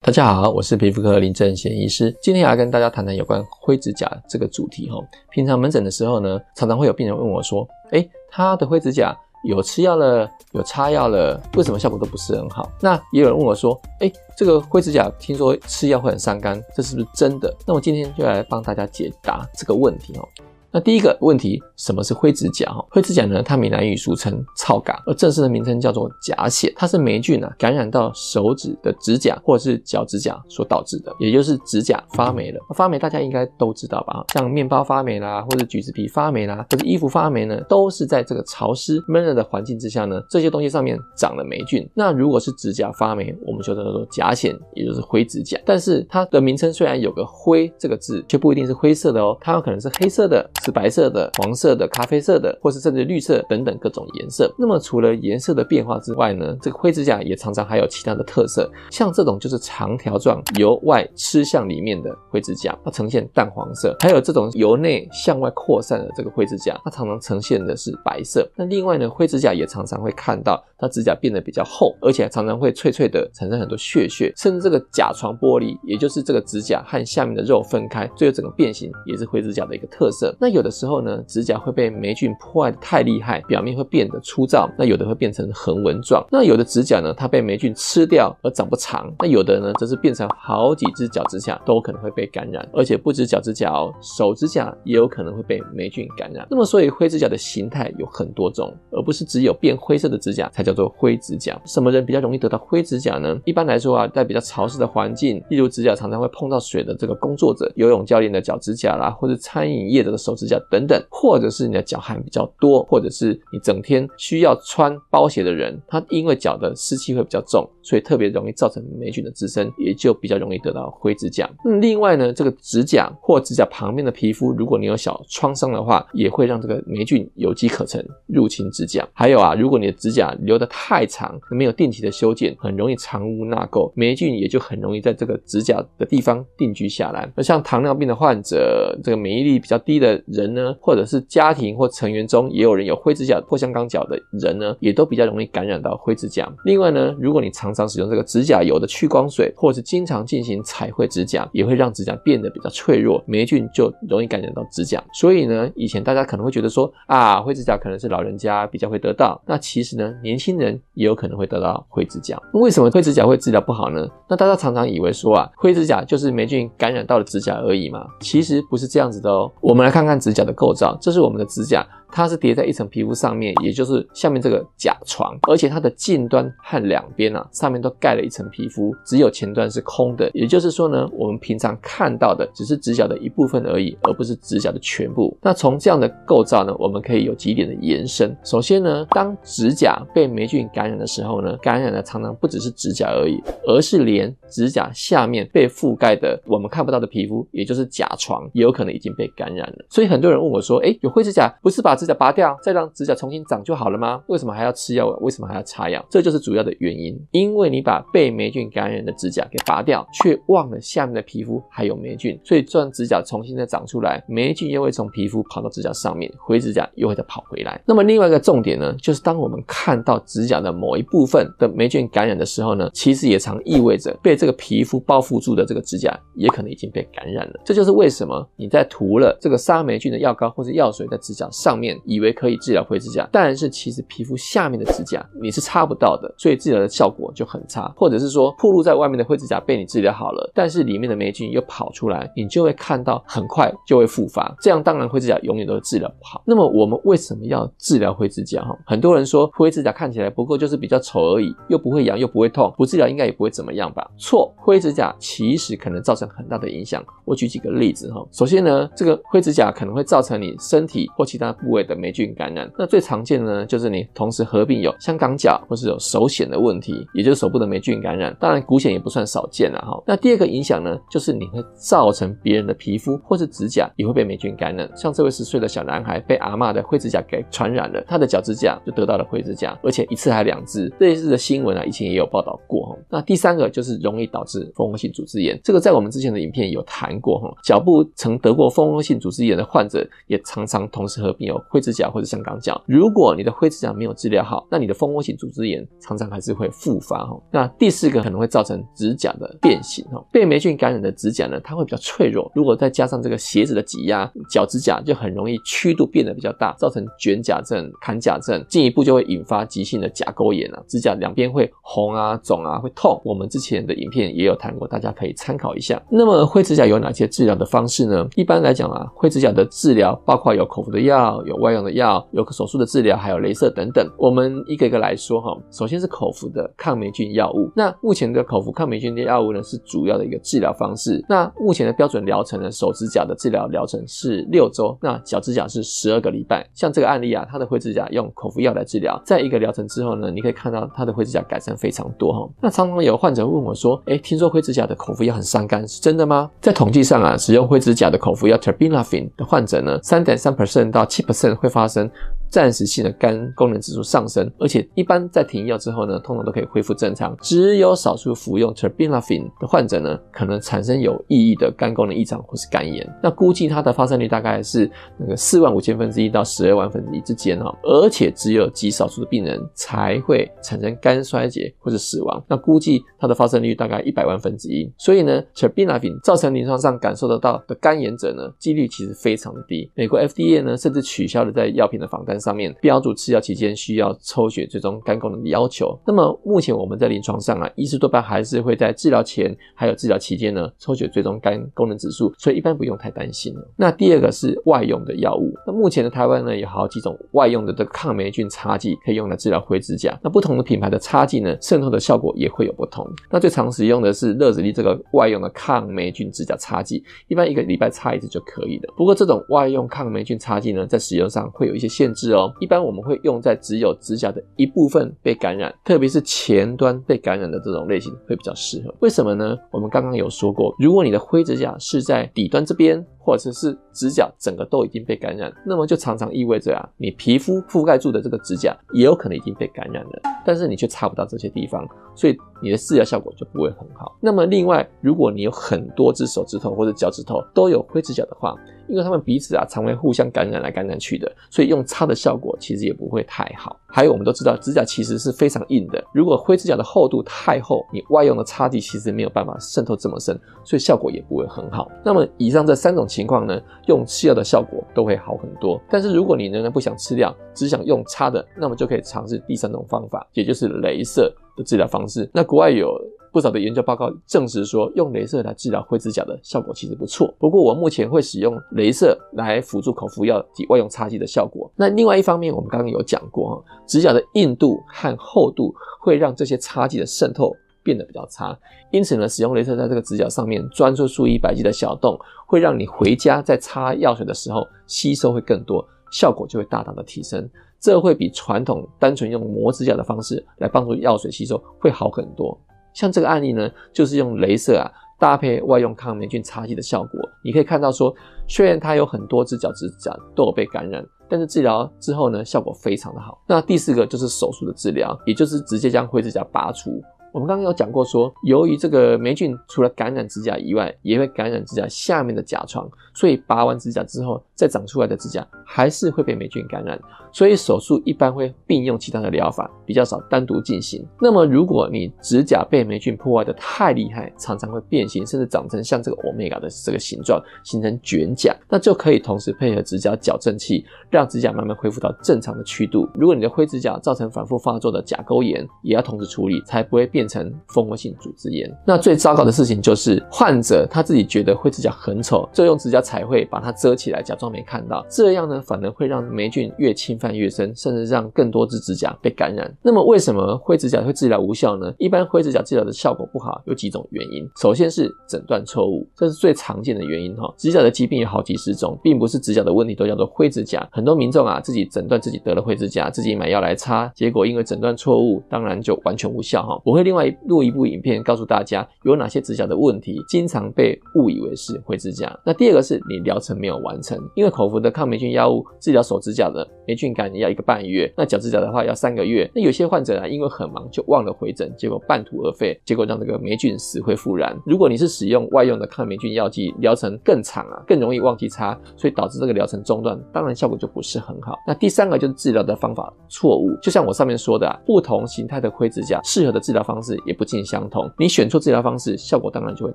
大家好，我是皮肤科林正贤医师，今天要跟大家谈谈有关灰指甲这个主题哈。平常门诊的时候呢，常常会有病人问我说：“诶，他的灰指甲有吃药了，有擦药了，为什么效果都不是很好？”那也有人问我说：“诶，这个灰指甲听说吃药会很伤肝，这是不是真的？”那我今天就来帮大家解答这个问题哦。那第一个问题，什么是灰指甲？哈，灰指甲呢，它闽南语俗称草甲，而正式的名称叫做甲癣。它是霉菌啊感染到手指的指甲或者是脚指甲所导致的，也就是指甲发霉了。发霉大家应该都知道吧？像面包发霉啦，或者橘子皮发霉啦，或者衣服发霉呢，都是在这个潮湿闷热的环境之下呢，这些东西上面长了霉菌。那如果是指甲发霉，我们就叫做甲癣，也就是灰指甲。但是它的名称虽然有个灰这个字，却不一定是灰色的哦，它有可能是黑色的。是白色的、黄色的、咖啡色的，或是甚至绿色等等各种颜色。那么除了颜色的变化之外呢，这个灰指甲也常常还有其他的特色，像这种就是长条状由外吃向里面的灰指甲，它呈现淡黄色；还有这种由内向外扩散的这个灰指甲，它常常呈现的是白色。那另外呢，灰指甲也常常会看到它指甲变得比较厚，而且常常会脆脆的产生很多屑屑，甚至这个甲床剥离，也就是这个指甲和下面的肉分开，最后整个变形，也是灰指甲的一个特色。那有的时候呢，指甲会被霉菌破坏的太厉害，表面会变得粗糙，那有的会变成横纹状。那有的指甲呢，它被霉菌吃掉而长不长。那有的呢，则是变成好几只脚趾甲都可能会被感染，而且不止脚趾甲哦，手指甲也有可能会被霉菌感染。那么，所以灰指甲的形态有很多种，而不是只有变灰色的指甲才叫做灰指甲。什么人比较容易得到灰指甲呢？一般来说啊，在比较潮湿的环境，例如指甲常常会碰到水的这个工作者，游泳教练的脚趾甲啦，或者餐饮业者的手指甲等等，或者是你的脚汗比较多，或者是你整天需要穿包鞋的人，他因为脚的湿气会比较重，所以特别容易造成霉菌的滋生，也就比较容易得到灰指甲。嗯，另外呢，这个指甲或指甲旁边的皮肤，如果你有小创伤的话，也会让这个霉菌有机可乘，入侵指甲。还有啊，如果你的指甲留得太长，没有定期的修剪，很容易藏污纳垢，霉菌也就很容易在这个指甲的地方定居下来。而像糖尿病的患者，这个免疫力比较低的人呢，或者是家庭或成员中也有人有灰指甲、破香港脚的人呢，也都比较容易感染到灰指甲。另外呢，如果你常常使用这个指甲油的去光水，或者是经常进行彩绘指甲，也会让指甲变得比较脆弱，霉菌就容易感染到指甲。所以呢，以前大家可能会觉得说啊，灰指甲可能是老人家比较会得到，那其实呢，年轻人也有可能会得到灰指甲。为什么灰指甲会治疗不好呢？那大家常常以为说啊，灰指甲就是霉菌感染到了指甲而已嘛，其实不是这样子的哦。我们来看看指甲的构造，这是我们的指甲。它是叠在一层皮肤上面，也就是下面这个甲床，而且它的近端和两边啊，上面都盖了一层皮肤，只有前端是空的。也就是说呢，我们平常看到的只是指甲的一部分而已，而不是指甲的全部。那从这样的构造呢，我们可以有几点的延伸。首先呢，当指甲被霉菌感染的时候呢，感染的常常不只是指甲而已，而是连指甲下面被覆盖的我们看不到的皮肤，也就是甲床，也有可能已经被感染了。所以很多人问我说：“诶，有灰指甲不是把指甲拔掉，再让指甲重新长就好了吗？为什么还要吃药？为什么还要擦药？这就是主要的原因。因为你把被霉菌感染的指甲给拔掉，却忘了下面的皮肤还有霉菌，所以这样指甲重新再长出来，霉菌又会从皮肤跑到指甲上面，灰指甲又会再跑回来。那么另外一个重点呢，就是当我们看到指甲的某一部分的霉菌感染的时候呢，其实也常意味着被这个皮肤包覆住的这个指甲也可能已经被感染了。这就是为什么你在涂了这个杀霉菌的药膏或者药水在指甲上面，以为可以治疗灰指甲，但是其实皮肤下面的指甲你是擦不到的，所以治疗的效果就很差。或者是说，暴露在外面的灰指甲被你治疗好了，但是里面的霉菌又跑出来，你就会看到很快就会复发。这样当然灰指甲永远都治疗不好。那么我们为什么要治疗灰指甲？哈，很多人说灰指甲看起来不过就是比较丑而已，又不会痒又不会痛，不治疗应该也不会怎么样吧？错，灰指甲其实可能造成很大的影响。我举几个例子哈。首先呢，这个灰指甲可能会造成你身体或其他部位的霉菌感染，那最常见的呢，就是你同时合并有香港脚或是有手癣的问题，也就是手部的霉菌感染。当然，股癣也不算少见了哈。那第二个影响呢，就是你会造成别人的皮肤或是指甲也会被霉菌感染。像这位十岁的小男孩被阿嬷的灰指甲给传染了，他的脚趾甲就得到了灰指甲，而且一次还两只。类似的新闻啊，以前也有报道过哈。那第三个就是容易导致蜂窝性组织炎，这个在我们之前的影片有谈过哈。脚部曾得过蜂窝性组织炎的患者，也常常同时合并有灰指甲或者香港脚。如果你的灰指甲没有治疗好，那你的蜂窝性组织炎常常还是会复发哈。那第四个可能会造成指甲的变形哈。被霉菌感染的指甲呢，它会比较脆弱，如果再加上这个鞋子的挤压，脚指甲就很容易曲度变得比较大，造成卷甲症、砍甲症，进一步就会引发急性的甲沟炎啊，指甲两边会红啊、肿啊、会痛。我们之前的影片也有谈过，大家可以参考一下。那么灰指甲有哪些治疗的方式呢？一般来讲啊，灰指甲的治疗包括有口服的药、有外用的药、有手术的治疗，还有镭射等等。我们一个一个来说哈。首先是口服的抗霉菌药物。那目前的口服抗霉菌的药物呢，是主要的一个治疗方式。那目前的标准疗程呢，手指甲的治疗疗程是六周，那脚指甲是十二个礼拜。像这个案例啊，他的灰指甲用口服药来治疗，在一个疗程之后呢，你可以看到他的灰指甲改善非常多哈。那常常有患者问我说，诶，听说灰指甲的口服药很伤肝，是真的吗？在统计上啊，使用灰指甲的口服药 Terbinafine 的患者呢，三点三 percent 到七 percent 会发生暂时性的肝功能指数上升，而且一般在停药之后呢，通常都可以恢复正常。只有少数服用 t e r b i n a f i n 的患者呢，可能产生有意义的肝功能异常或是肝炎。那估计它的发生率大概是那个四万五千分之一到十二万分之一之间哈，而且只有极少数的病人才会产生肝衰竭或是死亡。那估计它的发生率大概一百万分之一。所以呢 t e r b i n a f i n 造成临床上感受得到的肝炎者呢，几率其实非常的低。美国 FDA 呢，甚至取消了在药品的仿单上面标注吃药期间需要抽血追踪肝功能的要求。那么目前我们在临床上啊，医师多半还是会在治疗前还有治疗期间呢抽血追踪肝功能指数，所以一般不用太担心了。那第二个是外用的药物。那目前的台湾呢，有好几种外用的这个抗霉菌擦剂可以用来治疗灰指甲。那不同的品牌的擦剂呢，渗透的效果也会有不同。那最常使用的是乐子力这个外用的抗霉菌指甲擦剂，一般一个礼拜擦一次就可以了。不过这种外用抗霉菌擦剂呢，在使用上会有一些限制哦。一般我们会用在只有指甲的一部分被感染，特别是前端被感染的这种类型会比较适合。为什么呢？我们刚刚有说过，如果你的灰指甲是在底端这边，或者是指甲整个都已经被感染，那么就常常意味着啊，你皮肤覆盖住的这个指甲也有可能已经被感染了，但是你却擦不到这些地方，所以你的治疗效果就不会很好。那么另外，如果你有很多只手指头或者脚趾头都有灰指甲的话，因为他们彼此啊常会互相感染来感染去的，所以用擦的效果其实也不会太好。还有我们都知道，指甲其实是非常硬的，如果灰指甲的厚度太厚，你外用的擦剂其实没有办法渗透这么深，所以效果也不会很好。那么以上这三种情况呢，用吃药的效果都会好很多。但是如果你仍然不想吃药，只想用擦的，那么就可以尝试第三种方法，也就是雷射的治疗方式。那国外有。不少的研究报告证实说，用镭射来治疗灰指甲的效果其实不错。不过，我目前会使用镭射来辅助口服药及外用擦剂的效果。那另外一方面，我们刚刚有讲过哈，指甲的硬度和厚度会让这些擦剂的渗透变得比较差。因此呢，使用镭射在这个指甲上面钻出数以百计的小洞，会让你回家在擦药水的时候吸收会更多，效果就会大大的提升。这会比传统单纯用磨指甲的方式来帮助药水吸收会好很多。像这个案例呢，就是用镭射啊搭配外用抗霉菌擦剂的效果。你可以看到说，虽然它有很多只脚趾甲都有被感染，但是治疗之后呢，效果非常的好。那第四个就是手术的治疗，也就是直接将灰指甲拔除。我们刚刚有讲过说，由于这个霉菌除了感染指甲以外，也会感染指甲下面的甲床，所以拔完指甲之后，再长出来的指甲还是会被霉菌感染。所以手术一般会并用其他的疗法，比较少单独进行。那么如果你指甲被霉菌破坏的太厉害，常常会变形，甚至长成像这个欧米伽的这个形状，形成卷甲，那就可以同时配合指甲矫正器，让指甲慢慢恢复到正常的曲度。如果你的灰指甲造成反复发作的甲沟炎，也要同时处理，才不会变变成蜂窝性组织炎。那最糟糕的事情就是患者他自己觉得灰指甲很丑，就用指甲彩绘把它遮起来，假装没看到。这样呢，反而会让霉菌越侵犯越深，甚至让更多只指甲被感染。那么为什么灰指甲会治疗无效呢？一般灰指甲治疗的效果不好，有几种原因。首先是诊断错误，这是最常见的原因哈。指甲的疾病有好几十种，并不是指甲的问题都叫做灰指甲。很多民众啊，自己诊断自己得了灰指甲，自己买药来擦，结果因为诊断错误，当然就完全无效哈。我会另外录一部影片告诉大家有哪些指甲的问题经常被误以为是灰指甲。那第二个是你疗程没有完成，因为口服的抗霉菌药物治疗手指甲的霉菌感染要一个半月，那脚趾甲的话要三个月。那有些患者啊，因为很忙就忘了回诊，结果半途而废，结果让这个霉菌死灰复燃。如果你是使用外用的抗霉菌药剂，疗程更长啊，更容易忘记擦，所以导致这个疗程中断，当然效果就不是很好。那第三个就是治疗的方法错误，就像我上面说的啊，不同形态的灰指甲适合的治疗方方式也不尽相同，你选错治疗方式，效果当然就会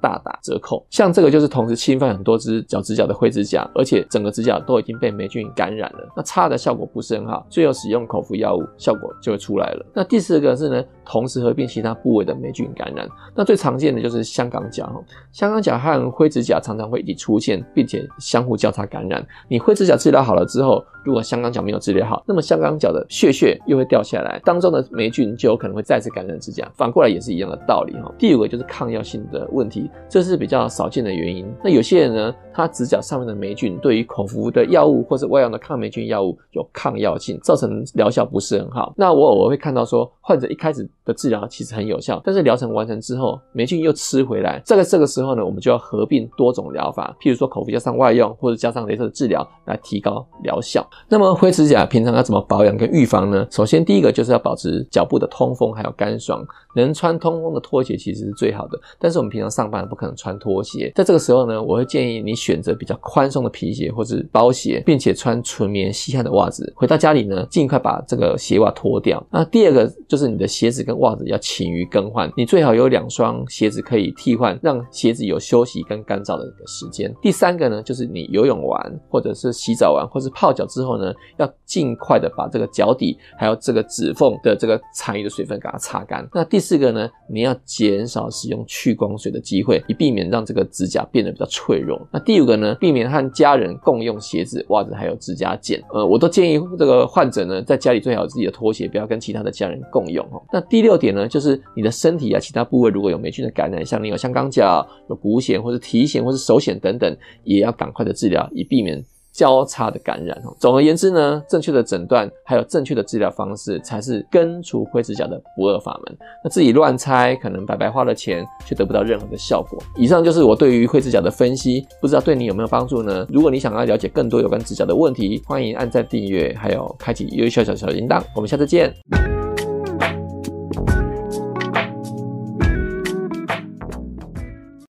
大打折扣。像这个就是同时侵犯很多只脚趾甲的灰指甲，而且整个指甲都已经被霉菌感染了，那擦的效果不是很好，最后使用口服药物，效果就会出来了。那第四个是呢，同时合并其他部位的霉菌感染，那最常见的就是香港脚，香港脚和灰指甲常常会一起出现，并且相互交叉感染。你灰指甲治疗好了之后，如果香港脚没有治疗好，那么香港脚的屑屑又会掉下来，当中的霉菌就有可能会再次感染指甲。反过来也是一样的道理哈。第五个就是抗药性的问题，这是比较少见的原因。那有些人呢，他指甲上面的霉菌对于口服的药物或者外用的抗霉菌药物有抗药性，造成疗效不是很好。那我偶尔会看到说，患者一开始的治疗其实很有效，但是疗程完成之后，霉菌又吃回来。这个这个时候呢，我们就要合并多种疗法，譬如说口服加上外用，或者加上镭射治疗来提高疗效。那么灰指甲平常要怎么保养跟预防呢？首先第一个就是要保持脚部的通风还有干爽，能穿通风的拖鞋其实是最好的。但是我们平常上班不可能穿拖鞋，在这个时候呢，我会建议你选择比较宽松的皮鞋或者包鞋，并且穿纯棉吸汗的袜子。回到家里呢，尽快把这个鞋袜脱掉。那第二个就是你的鞋子跟袜子要勤于更换，你最好有两双鞋子可以替换，让鞋子有休息跟干燥的时间。第三个呢，就是你游泳完或者是洗澡完或是泡脚之之后呢，要尽快的把这个脚底还有这个指缝的这个残余的水分给它擦干。那第四个呢，你要减少使用去光水的机会，以避免让这个指甲变得比较脆弱。那第五个呢，避免和家人共用鞋子、袜子还有指甲剪。呃，我都建议这个患者呢，在家里最好自己的拖鞋，不要跟其他的家人共用哦。那第六点呢，就是你的身体啊，其他部位如果有霉菌的感染，像你有香港脚、有股癣或者蹄癣或者手癣等等，也要赶快的治疗，以避免。交叉的感染哦。总而言之呢，正确的诊断还有正确的治疗方式，才是根除灰指甲的不二法门。那自己乱猜，可能白白花了钱，却得不到任何的效果。以上就是我对于灰指甲的分析，不知道对你有没有帮助呢？如果你想要了解更多有关指甲的问题，欢迎按赞订阅，还有开启优秀小小铃铛。我们下次见。